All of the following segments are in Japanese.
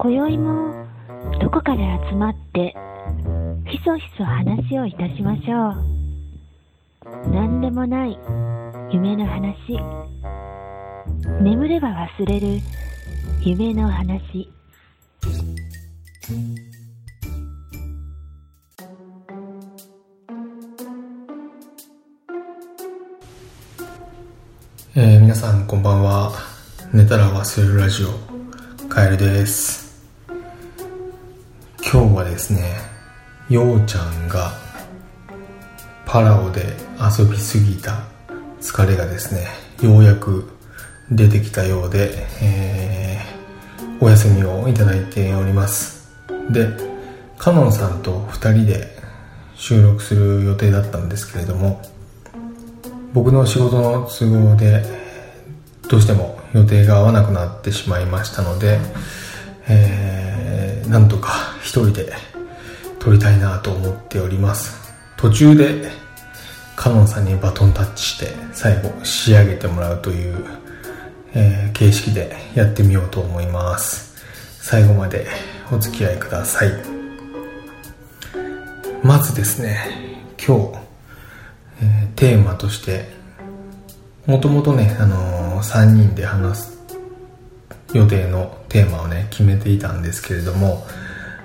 今宵もどこかで集まってひそひそ話をいたしましょう。何でもない夢の話。眠れば忘れる夢の話。えー、皆さんこんばんは。寝たら忘れるラジオカエルです。ですね。ようちゃんがパラオで遊びすぎた疲れがですねようやく出てきたようで、えー、お休みをいただいております。でカノンさんと2人で収録する予定だったんですけれども僕の仕事の都合でどうしても予定が合わなくなってしまいましたので、えー、なんとか一人で撮りたいなと思っております。途中でカノンさんにバトンタッチして最後仕上げてもらうという、えー、形式でやってみようと思います。最後までお付き合いください。まずですね今日えー、テーマとしてもともとね、あのー、3人で話す予定のテーマをね決めていたんですけれども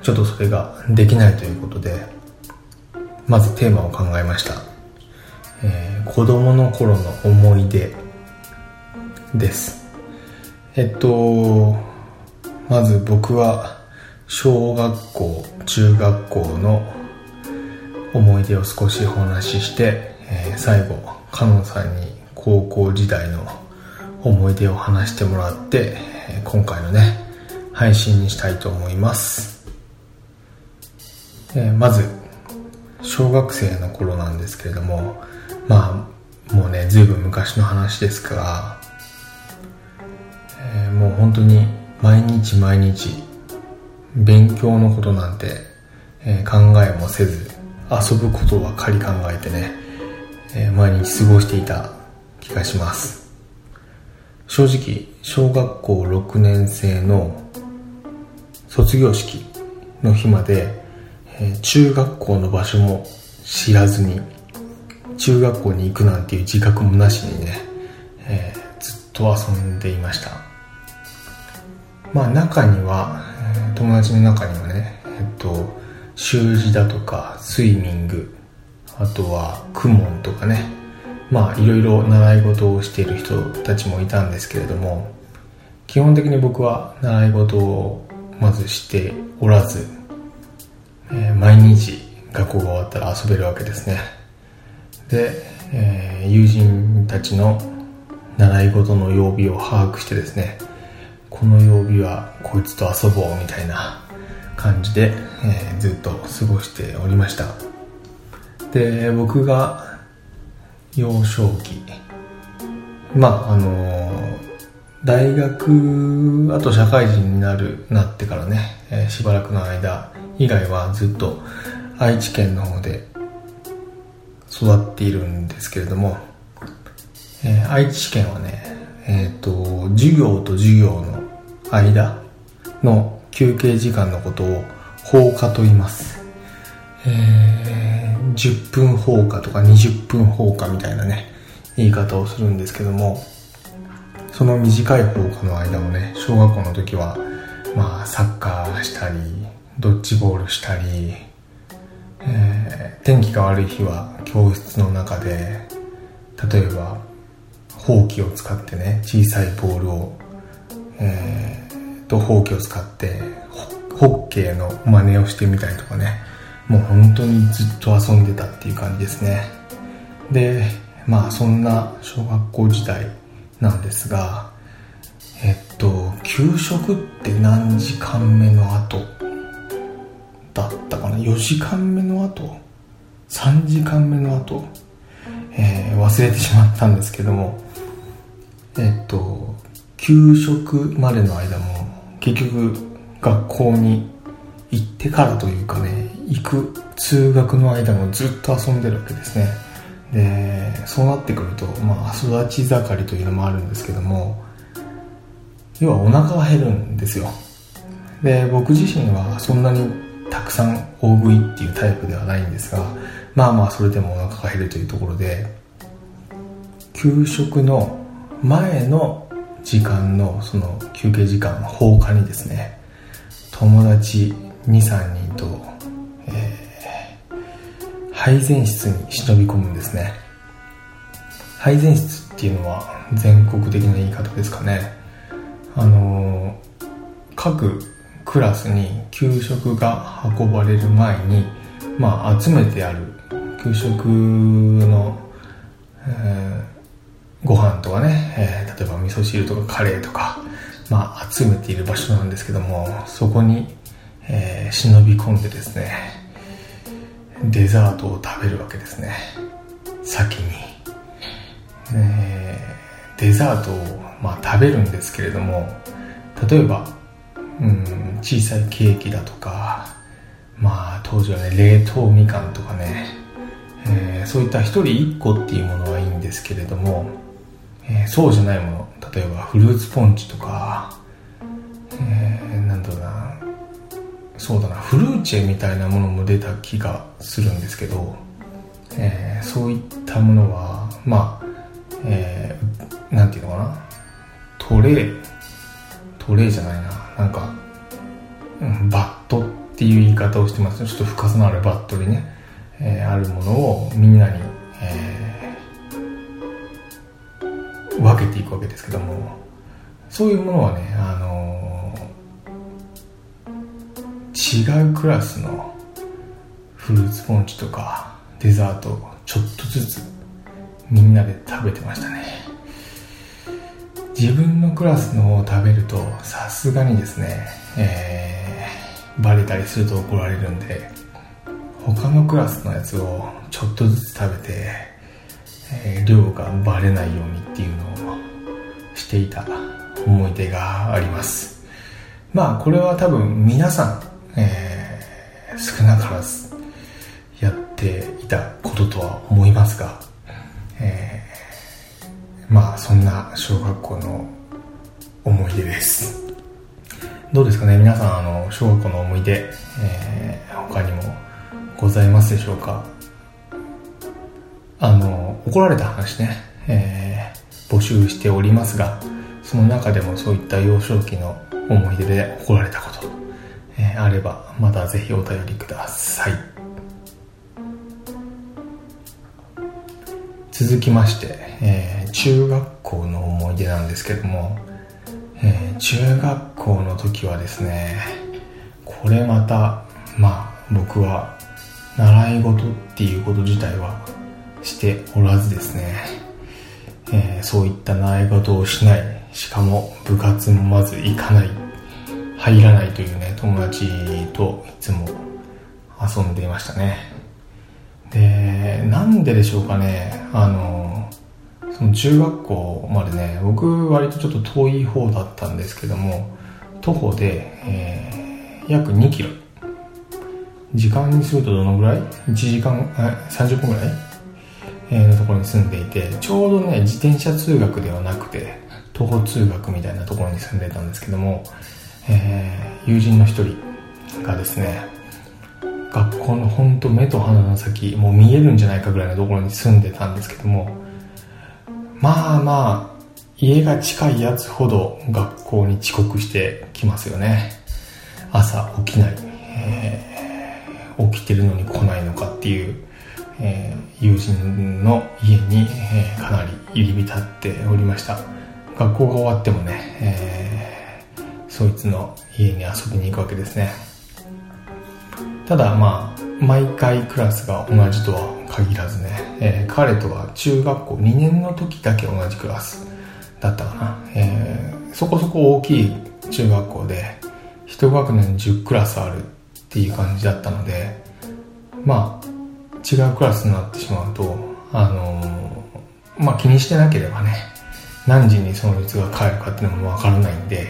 ちょっとそれができないということでまずテーマを考えました、えー、子供の頃の思い出です。えっとまず僕は小学校中学校の思い出を少しお話ししてえー、最後カノンさんに高校時代の思い出を話してもらって、今回のね配信にしたいと思います、え、まず小学生の頃なんですけれどもまあもうね随分昔の話ですが、えー、もう本当に毎日毎日勉強のことなんて、えー、考えもせず遊ぶことばかり考えてねえ毎日過ごしていた気がします。正直小学校6年生の卒業式の日まで、中学校の場所も知らずに中学校に行くなんていう自覚もなしにね、えー、ずっと遊んでいました。まあ中には、友達の中にはねえっと習字だとかスイミングあとは公文とかねまあいろいろ習い事をしている人たちもいたんですけれども基本的に僕は習い事をまずしておらず、えー、毎日学校が終わったら遊べるわけですね。で、えー、友人たちの習い事の曜日を把握してですねこの曜日はこいつと遊ぼうみたいな感じで、えー、ずっと過ごしておりました。で僕が幼少期まああの大学あと社会人になるなってからね、え、しばらくの間以外はずっと愛知県の方で育っているんですけれども、えー、愛知県はねえっ、ー、と授業と授業の間の休憩時間のことを放課と言います、えー10分放課とか20分放課みたいなね言い方をするんですけどもその短い放課の間をね小学校の時はまあサッカーしたりドッジボールしたり、えー、天気が悪い日は教室の中で例えばほうきを使ってね小さいボールを、えー、とほうきを使ってホッケーの真似をしてみたりとかねもう本当にずっと遊んでたっていう感じですね。でまあそんな小学校時代なんですがえっと給食って何時間目の後だったかな。4時間目の後。3時間目の後、えー、忘れてしまったんですけども。えっと給食までの間も結局学校に行ってからというかね行く通学の間もずっと遊んでるわけですね。でそうなってくると、まあ、育ち盛りというのもあるんですけども要はお腹が減るんですよ。で僕自身はそんなにたくさん大食いっていうタイプではないんですがまあまあそれでもお腹が減るというところで給食の前の時間のその休憩時間放課にですね友達23人と、えー、配膳室に忍び込むんですね。配膳室っていうのは全国的な言い方ですかね。あのー、各クラスに給食が運ばれる前に、まあ、集めてある給食の、えー、ご飯とかね、えー、例えば味噌汁とかカレーとか、まあ、集めている場所なんですけどもそこに、えー、忍び込んでですねデザートを食べるわけですね。先に、えー、デザートを、まあ、食べるんですけれども例えば、うん、小さいケーキだとかまあ当時はね冷凍みかんとかね、えー、そういった1人1個っていうものはいいんですけれども、えー、そうじゃないもの例えばフルーツポンチとか、えー、なんだろうなそうだなフルーチェみたいなものも出た気がするんですけど、えー、そういったものはまあ、えー、なんていうのかなトレートレーじゃないな。なんか、うん、バットっていう言い方をしてます。ちょっと深さのあるバットにね、えー、あるものをみんなに、えー、分けていくわけですけども。そういうものはね、あのー、違うクラスのフルーツポンチとかデザートをちょっとずつみんなで食べてましたね。自分のクラスのを食べるとさすがにですね、えー、バレたりすると怒られるんで他のクラスのやつをちょっとずつ食べて、えー、量がバレないようにっていうのをしていた思い出があります。まあこれは多分皆さん、えー、少なからずやっていたこととは思いますが、まあそんな小学校の思い出です。どうですかね？皆さんあの小学校の思い出、えー、他にもございますでしょうか？あの怒られた話ね、えー、募集しておりますがその中でもそういった幼少期の思い出で怒られたこと、えー、あればまたぜひお便りください。続きまして、えー、中学校の思い出なんですけども、えー、中学校の時はですねこれまたまあ僕は習い事っていうこと自体はしておらずですね、えー、そういった習い事をしないしかも部活もまず行かない入らないというね友達といつも遊んでいましたね。でなんででしょうかねあの中学校までね僕割とちょっと遠い方だったんですけども徒歩で、えー、約2キロ時間にするとどのぐらい ?1 時間、30分ぐらい、えー、のところに住んでいてちょうどね自転車通学ではなくて徒歩通学みたいなところに住んでたんですけども、えー、友人の一人がですね学校の本当目と鼻の先もう見えるんじゃないかぐらいのところに住んでたんですけどもまあまあ家が近いやつほど学校に遅刻してきますよね。朝起きない、えー、起きてるのに来ないのかっていうえー、友人の家に、えー、かなり入り浸っておりました。学校が終わってもね、えー、そいつの家に遊びに行くわけですね。ただまあ毎回クラスが同じとは限らずね、えー、彼とは中学校2年の時だけ同じクラスだったかな、えー、そこそこ大きい中学校で1学年10クラスあるっていう感じだったのでまあ違うクラスになってしまうとあのー、まあ気にしてなければね何時にその率が帰るかっていうのもわからないんで、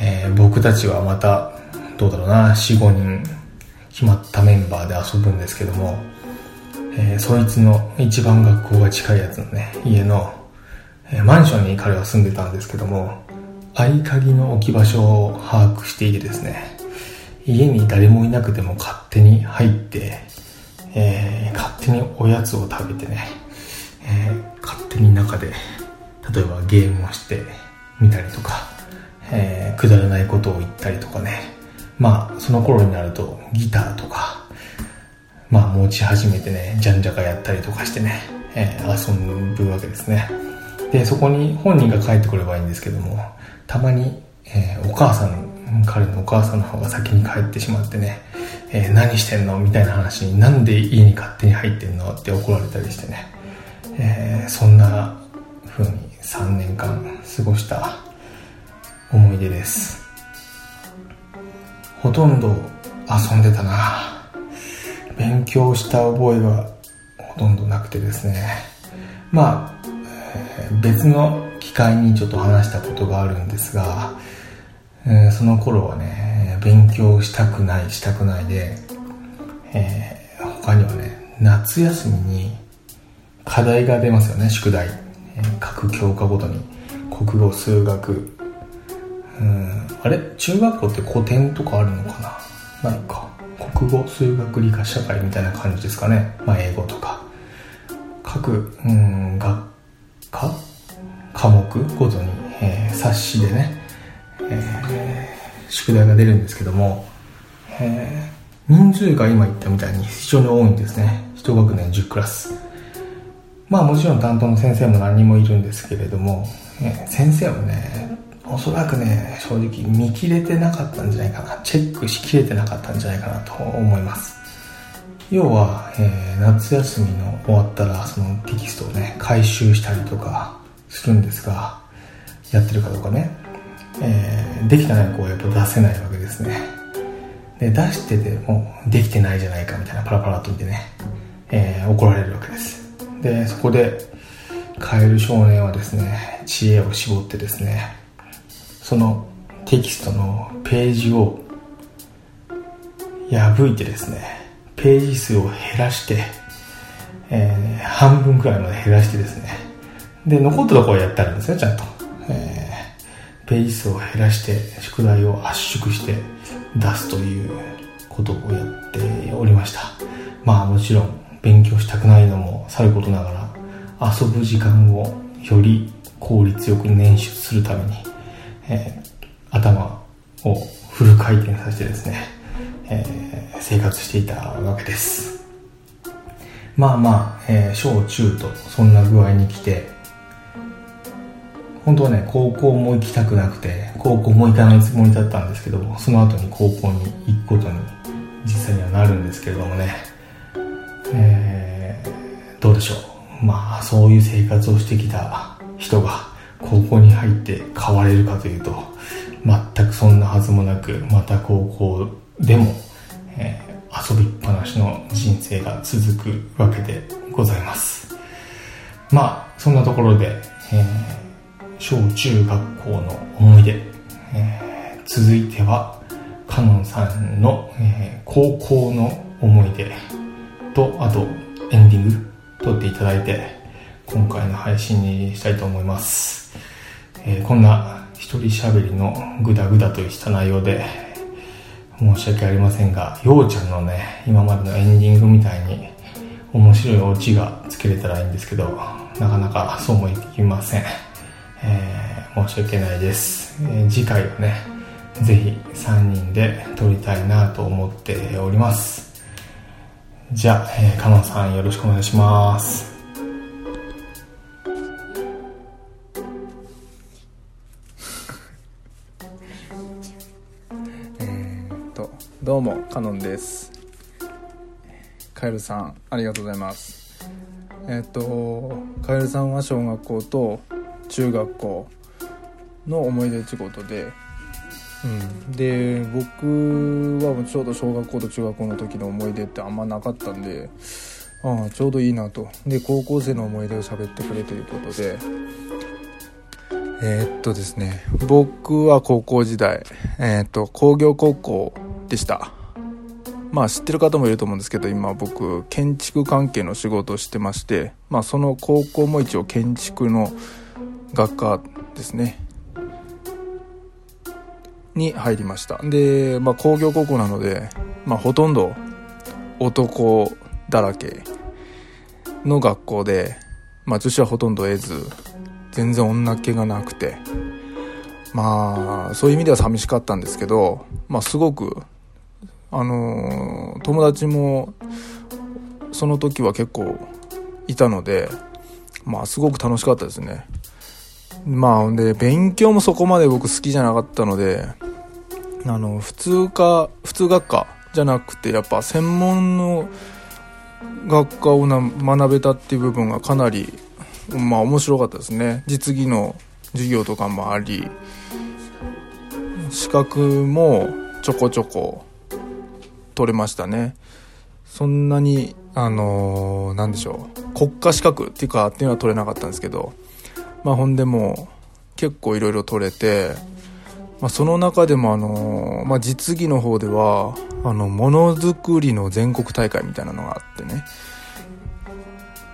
えー、僕たちはまた、どうだろうな、4、5人決まったメンバーで遊ぶんですけども、えー、そいつの一番学校が近いやつのね、家の、えー、マンションに彼は住んでたんですけども、合鍵の置き場所を把握していてですね家に誰もいなくても勝手に入って、えー、勝手におやつを食べてね、えー、勝手に中で例えばゲームをしてみたりとか、えー、くだらないことを言ったりとかね。まあその頃になるとギターとかまあ持ち始めてねじゃんじゃかやったりとかしてね、えー、遊ぶわけですね。でそこに本人が帰ってくればいいんですけどもたまに、えー、お母さん彼のお母さんの方が先に帰ってしまってね、えー、何してんのみたいな話になんで家に勝手に入ってんのって怒られたりしてね、えー、そんな風に3年間過ごした思い出です。ほとんど遊んでたな。勉強した覚えがほとんどなくてですね。まあ、えー、別の機会にちょっと話したことがあるんですが、えー、その頃はね勉強したくないしたくないで、えー、他にはね夏休みに課題が出ますよね宿題、えー、各教科ごとに。国語数学。うんあれ？中学校って古典とかあるのかな？ないか。国語数学理科社会みたいな感じですかね。まあ英語とか。各うん学科？科目ごとに、えー、冊子でねえー、宿題が出るんですけども、えー、人数が今言ったみたいに非常に多いんですね。1学年10クラス。まあもちろん担当の先生も何人もいるんですけれども、えー、先生もねおそらくね正直見切れてなかったんじゃないかな。チェックしきれてなかったんじゃないかなと思います。要は、えー、夏休みの終わったらそのテキストをね回収したりとかするんですがやってるかどうかね。えー、できたない子はやっぱ出せないわけですね。で出しててもできてないじゃないかみたいなパラパラと見てね、えー、怒られるわけです。でそこでカエル少年はですね知恵を絞ってですねそのテキストのページを破いてですねページ数を減らして、えー、半分くらいまで減らしてですねで残ったところをやってあるんですよちゃんと、えーページ数を減らして宿題を圧縮して出すということをやっておりました。まあもちろん勉強したくないのもさることながら遊ぶ時間をより効率よく捻出するために、えー、頭をフル回転させてですね、えー、生活していたわけです。まあまあ、えー、小中とそんな具合に来て本当はね高校も行きたくなくて高校も行かないつもりだったんですけどその後に高校に行くことに実際にはなるんですけれどもね、えー、どうでしょう。まあそういう生活をしてきた人が高校に入って変われるかというと全くそんなはずもなくまた高校でも、えー、遊びっぱなしの人生が続くわけでございます。まあそんなところで、えー小中学校の思い出、えー、続いてはカノンさんの、えー、高校の思い出とあとエンディング撮っていただいて今回の配信にしたいと思います、えー、こんな一人喋りのグダグダとした内容で申し訳ありませんがようちゃんのね今までのエンディングみたいに面白いオチがつけれたらいいんですけどなかなかそうもいきません。えー、申し訳ないです、えー、次回はねぜひ3人で撮りたいなと思っております。じゃあ、えー、カノンさんよろしくお願いします。どうもカノンです。カエルさんありがとうございます。えっ、とカエルさんは小学校と中学校の思い出ってことで、うん、で僕はちょうど小学校と中学校の時の思い出ってあんまなかったんでああちょうどいいなと。で高校生の思い出を喋ってくれということで。えー、っとですね僕は高校時代、えー、っと工業高校でした。まあ知ってる方もいると思うんですけど今僕建築関係の仕事をしてましてまあその高校も一応建築の学科ですね。に入りました。で、まあ、工業高校なので、まあ、ほとんど男だらけの学校で、まあ、女子はほとんど得ず全然女っ気がなくて。まあそういう意味では寂しかったんですけど、まあ、すごくあの友達もその時は結構いたのでまあすごく楽しかったですね。まあで勉強もそこまで僕好きじゃなかったのであの普通科普通学科じゃなくてやっぱ専門の学科を学べたっていう部分がかなりまあ面白かったですね。実技の授業とかもあり資格もちょこちょこ取れましたね。そんなにあのー、でしょう。国家資格っていうかっていうのは取れなかったんですけどまあほんでも結構いろいろ取れて、まあ、その中でもあのー、まあ、実技の方ではあのものづくりの全国大会みたいなのがあってね。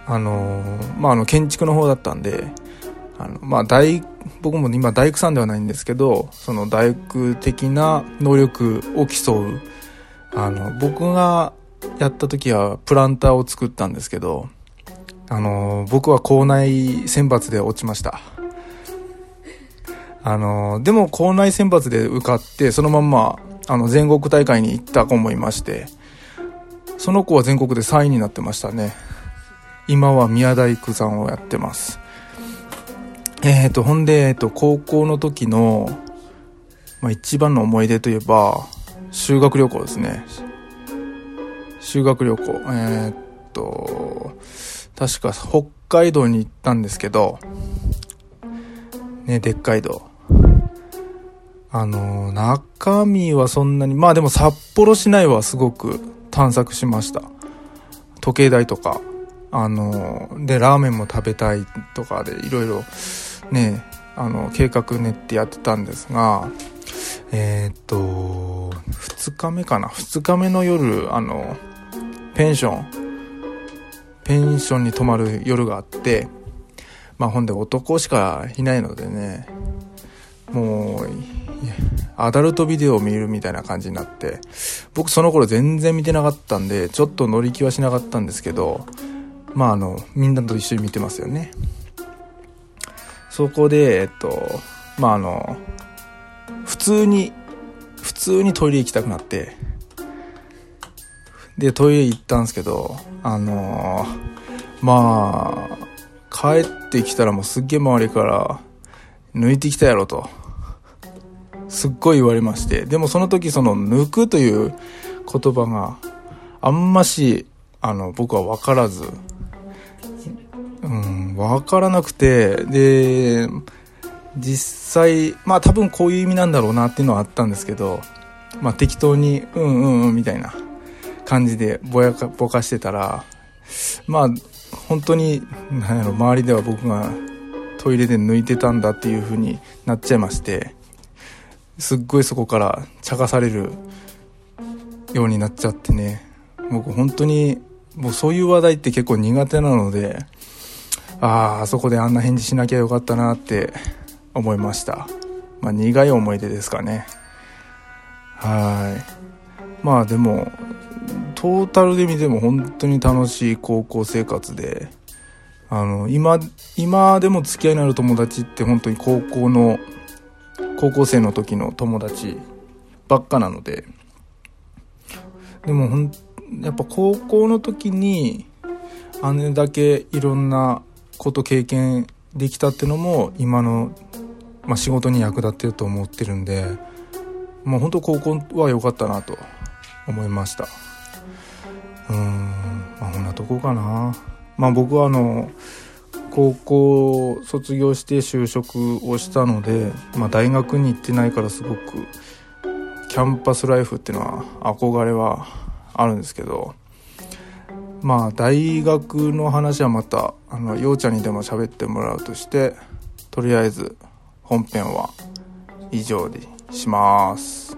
あのー、まああの建築の方だったんであのまあ大僕も今大工さんではないんですけどその大工的な能力を競うあの僕がやった時はプランターを作ったんですけどあの僕は校内選抜で落ちました。あのでも校内選抜で受かってそのまんまあの全国大会に行った子もいましてその子は全国で3位になってましたね。今は宮大工さんをやってます。えっ、ー、とほんで、えー、と高校の時の、まあ、一番の思い出といえば修学旅行ですね。修学旅行。えー、っと確か北海道に行ったんですけどねでっかい道。あの中身はそんなにまあでも札幌市内はすごく探索しました。時計台とか。あのでラーメンも食べたいとかでいろいろねあの計画練ってやってたんですがえー、っと2日目かな。2日目の夜あのペンション。ペンションに泊まる夜があってまあほんで男しかいないのでねもうアダルトビデオを見るみたいな感じになって僕その頃全然見てなかったんでちょっと乗り気はしなかったんですけどまああのみんなと一緒に見てますよね。そこでえっとまああの普通に普通にトイレ行きたくなってで、トイレ行ったんですけど、あのー、まあ、帰ってきたらもうすっげえ周りから、抜いてきたやろと。すっごい言われまして。でもその時その、抜くという言葉があんまし、あの、僕は分からず、うん、分からなくて、で、実際、まあ多分こういう意味なんだろうなっていうのはあったんですけど、まあ適当に、うんうんうんみたいな感じでぼやか、ぼかしてたら、まあ、本当に、なんやろ、周りでは僕がトイレで抜いてたんだっていう風になっちゃいまして、すっごいそこから茶化されるようになっちゃってね、僕本当に、もうそういう話題って結構苦手なので、ああ、あそこであんな返事しなきゃよかったなって思いました。まあ苦い思い出ですかね。はい。まあでも、トータルで見ても本当に楽しい高校生活で、あの、今、今でも付き合いのある友達って本当に高校の、高校生の時の友達ばっかなので、でもほん、やっぱ高校の時に、あれだけいろんなこと経験できたってのも今の、まあ、仕事に役立ってると思ってるんで、まあ、本当高校は良かったなと思いました。うんまあこんなとこかなまあ僕はあの高校卒業して就職をしたので、まあ、大学に行ってないからすごくキャンパスライフっていうのは憧れはあるんですけどまあ大学の話はまたあのようちゃんにでも喋ってもらうとしてとりあえず本編は以上にします。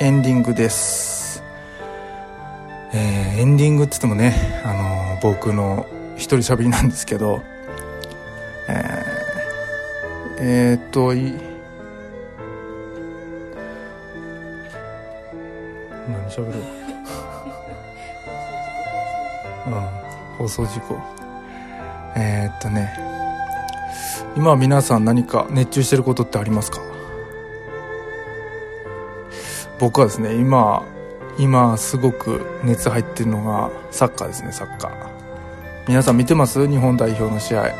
エンディングです。えー、エンディングってってもね、あの、僕の一人喋りなんですけど、えー、っとい何喋るう？ん放送事故。えー、っとね今皆さん何か熱中してることってありますか？僕はですね今今すごく熱入ってるのがサッカーですねサッカー。皆さん見てます？日本代表の試合。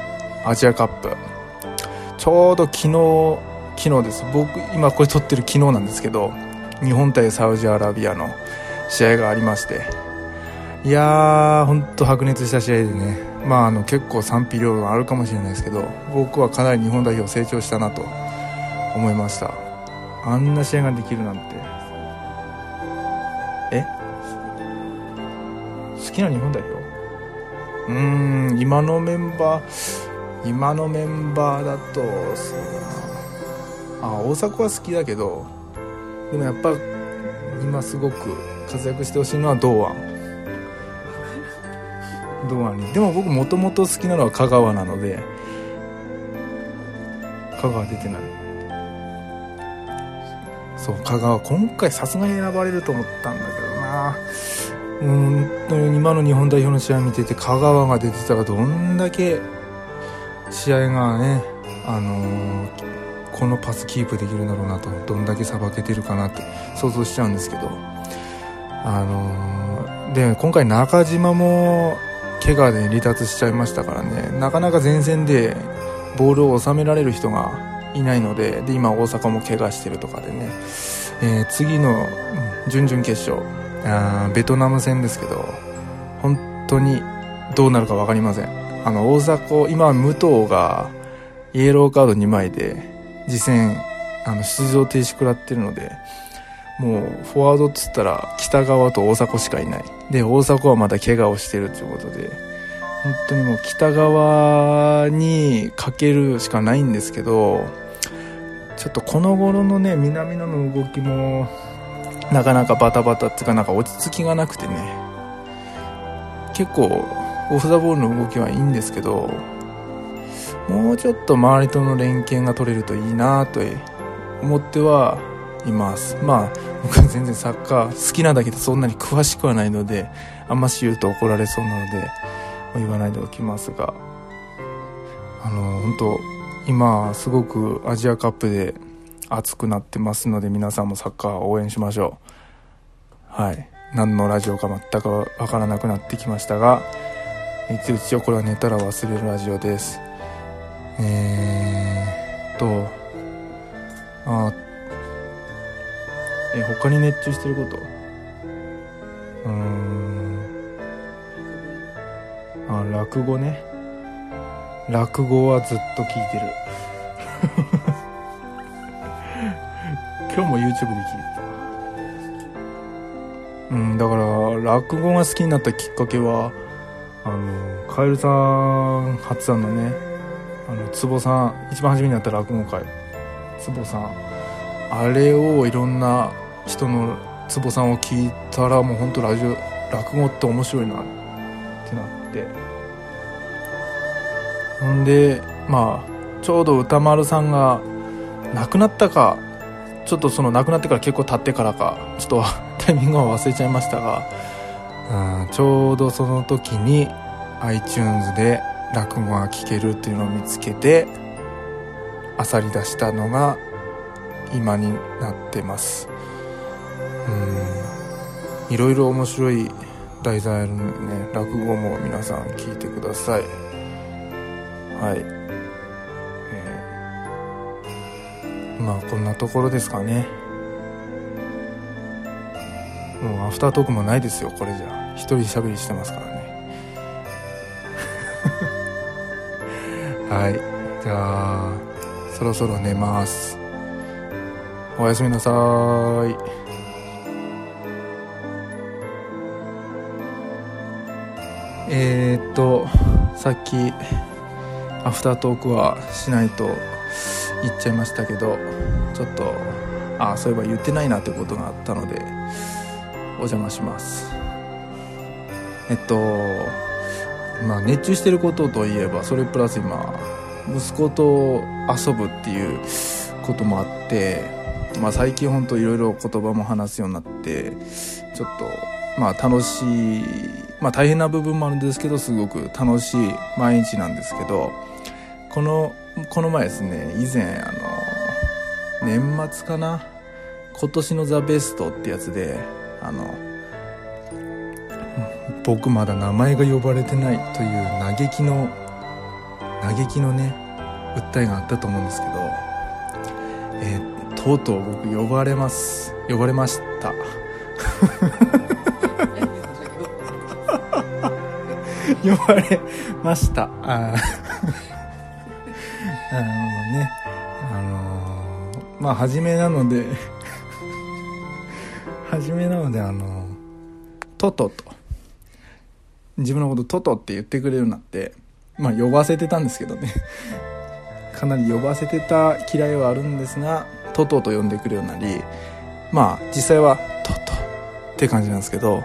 アジアカップちょうど昨日昨日です。僕今これ撮ってる昨日なんですけど日本対サウジアラビアの試合がありましていやー本当白熱した試合でね。まああの結構賛否両論あるかもしれないですけど僕はかなり日本代表成長したなと思いました。あんな試合ができるなんて。え？好きな日本代表？うーん今のメンバー今のメンバーだとそうだな。あ大迫は好きだけどでもやっぱ今すごく活躍してほしいのは堂安。堂安に。でも僕もともと好きなのは香川なので香川出てない。そう香川今回さすがに選ばれると思ったんだけどな。うん今の日本代表の試合見てて香川が出てたらどんだけ試合がねあのー、このパスキープできるんだろうなとどんだけさばけてるかなって想像しちゃうんですけど。あのー、で今回中島も怪我で離脱しちゃいましたからね。なかなか前線でボールを収められる人がいないのでで今大阪も怪我してるとかでね、えー、次の準々決勝あベトナム戦ですけど本当にどうなるか分かりません。あの大迫今武藤がイエローカード2枚で次戦あの出場停止食らってるのでもうフォワードっつったら北川と大迫しかいない。で大迫はまだ怪我をしてるということで本当にもう北側にかけるしかないんですけどちょっとこの頃のね南野の動きもなかなかバタバタっていうかなんか落ち着きがなくてね結構オフ・ザ・ボールの動きはいいんですけどもうちょっと周りとの連携が取れるといいなと思ってはいます。まあ僕は全然サッカー好きなだけでそんなに詳しくはないのであんまし言うと怒られそうなので言わないでおきますが。あの本当今すごくアジアカップで熱くなってますので皆さんもサッカー応援しましょう。はい。何のラジオか全くわからなくなってきましたが一応これは寝たら忘れるラジオです。えー、っとあえ他に熱中してること？うん。あ落語ね。落語はずっと聞いてる。今日も YouTube で聞いてた。うんだから落語が好きになったきっかけはあのカエルさん初案のねあの坪さん一番初めにやった落語会坪さん。あれをいろんな人の坪さんを聞いたらもうほんとラジオ落語って面白いなってなって。ほんでまあちょうど歌丸さんが亡くなったかちょっとその亡くなってから結構経ってからかちょっと タイミングは忘れちゃいましたが、ちょうどその時に iTunes で落語が聴けるっていうのを見つけて漁り出したのが今になってます。うんいろいろ面白い題材あるんでね落語も皆さん聞いてください。はい、えー、まあこんなところですかね。もうアフタートークもないですよこれじゃ。一人喋りしてますからね。はい。じゃあそろそろ寝ます。おやすみなさい。えー、っとさっきアフタートークはしないと言っちゃいましたけどちょっとあそういえば言ってないなってことがあったのでお邪魔します。えっとまあ熱中してることといえばそれプラス今息子と遊ぶっていうこともあって、まあ、最近ほんといろいろ言葉も話すようになってちょっとまあ楽しいまあ大変な部分もあるんですけどすごく楽しい毎日なんですけどこのこの前ですね以前あの年末かな今年のザ・ベストってやつであの僕まだ名前が呼ばれてないという嘆きの嘆きのね訴えがあったと思うんですけど、えーとうとう僕呼ばれます呼ばれました。呼ばれました。あー。あのね。あのーまあ初めなので初めなのであのトトと。自分のことトトって言ってくれるようになってまあ呼ばせてたんですけどね。かなり呼ばせてた嫌いはあるんですがトトと呼んでくるようになりまあ実際はトトって感じなんですけど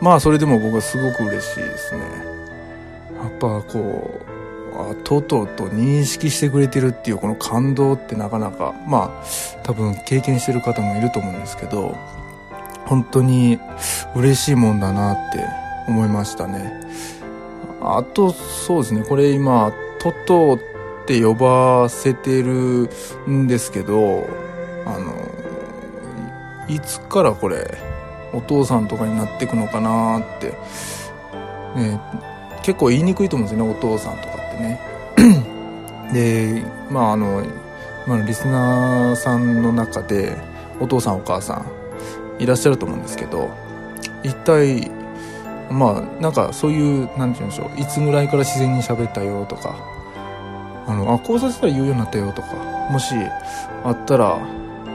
まあそれでも僕はすごく嬉しいですね。やっぱこうあトトと認識してくれてるっていうこの感動ってなかなかまあ多分経験してる方もいると思うんですけど本当に嬉しいもんだなって思いましたね。あとそうですね。これ今トトって呼ばせてるんですけどあのいつからこれお父さんとかになってくのかなって、ね、結構言いにくいと思うんですよねお父さんとかってね。でまああの今のリスナーさんの中でお父さんお母さんいらっしゃると思うんですけど一体まあなんかそういうなんて言うんでしょういつぐらいから自然に喋ったよとかあのあこうさせたら言うようになったよとかもしあったら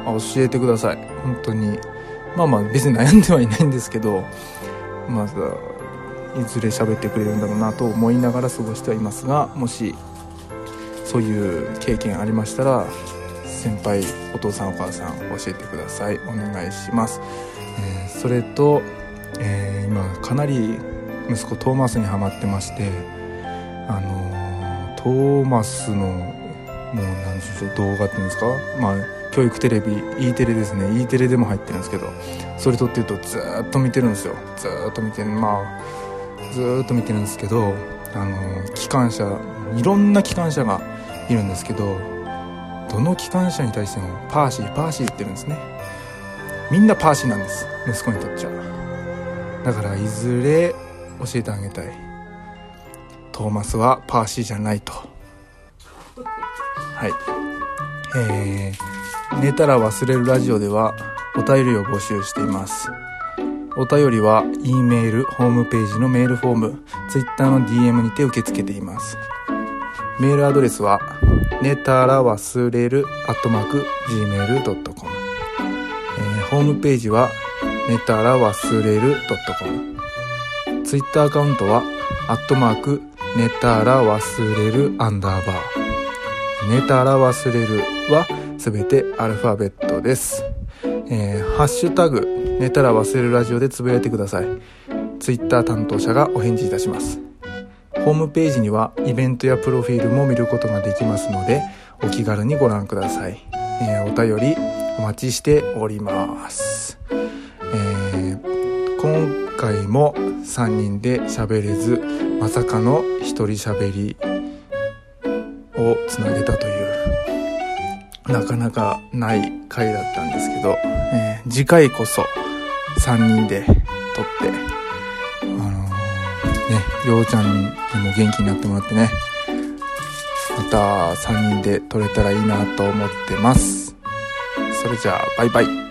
教えてください。本当に。まあまあ別に悩んではいないんですけどまずいずれ喋ってくれるんだろうなと思いながら過ごしてはいますがもしそういう経験ありましたら先輩お父さんお母さん教えてください。お願いします、えーそれと、えー今かなり息子トーマスにはまってましてあのトーマスのもう何でしょう動画っていうんですか？まあ教育テレビ E テレですね。E テレでも入ってるんですけどそれ撮ってるとずーっと見てるんですよ。ずっと見てる。まあずっと見てるんですけどあの機関車いろんな機関車がいるんですけどどの機関車に対してもパーシーパーシー言ってるんですね。みんなパーシーなんです息子にとっちゃ。だからいずれ教えてあげたい。トーマスはパーシーじゃないと。はい。えー、寝たら忘れるラジオではお便りを募集しています。お便りは E メールホームページのメールフォーム Twitter の DM にて受け付けています。メールアドレスは寝たら忘れるアットマーク Gmail.com、えーホームページは寝たら忘れる .com ツイッターアカウントはアットマーク寝たら忘れるアンダーバー。寝たら忘れるはすべてアルファベットです、えーハッシュタグ寝たら忘れるラジオでつぶやいてください。ツイッター担当者がお返事いたします。ホームページにはイベントやプロフィールも見ることができますのでお気軽にご覧ください、えーお便りお待ちしております、えー今回も3人で喋れずまさかの一人喋りをつなげたというなかなかない回だったんですけど、えー次回こそ3人で撮ってあのーねようちゃんにも元気になってもらってね。また3人で撮れたらいいなと思ってます。それじゃあバイバイ。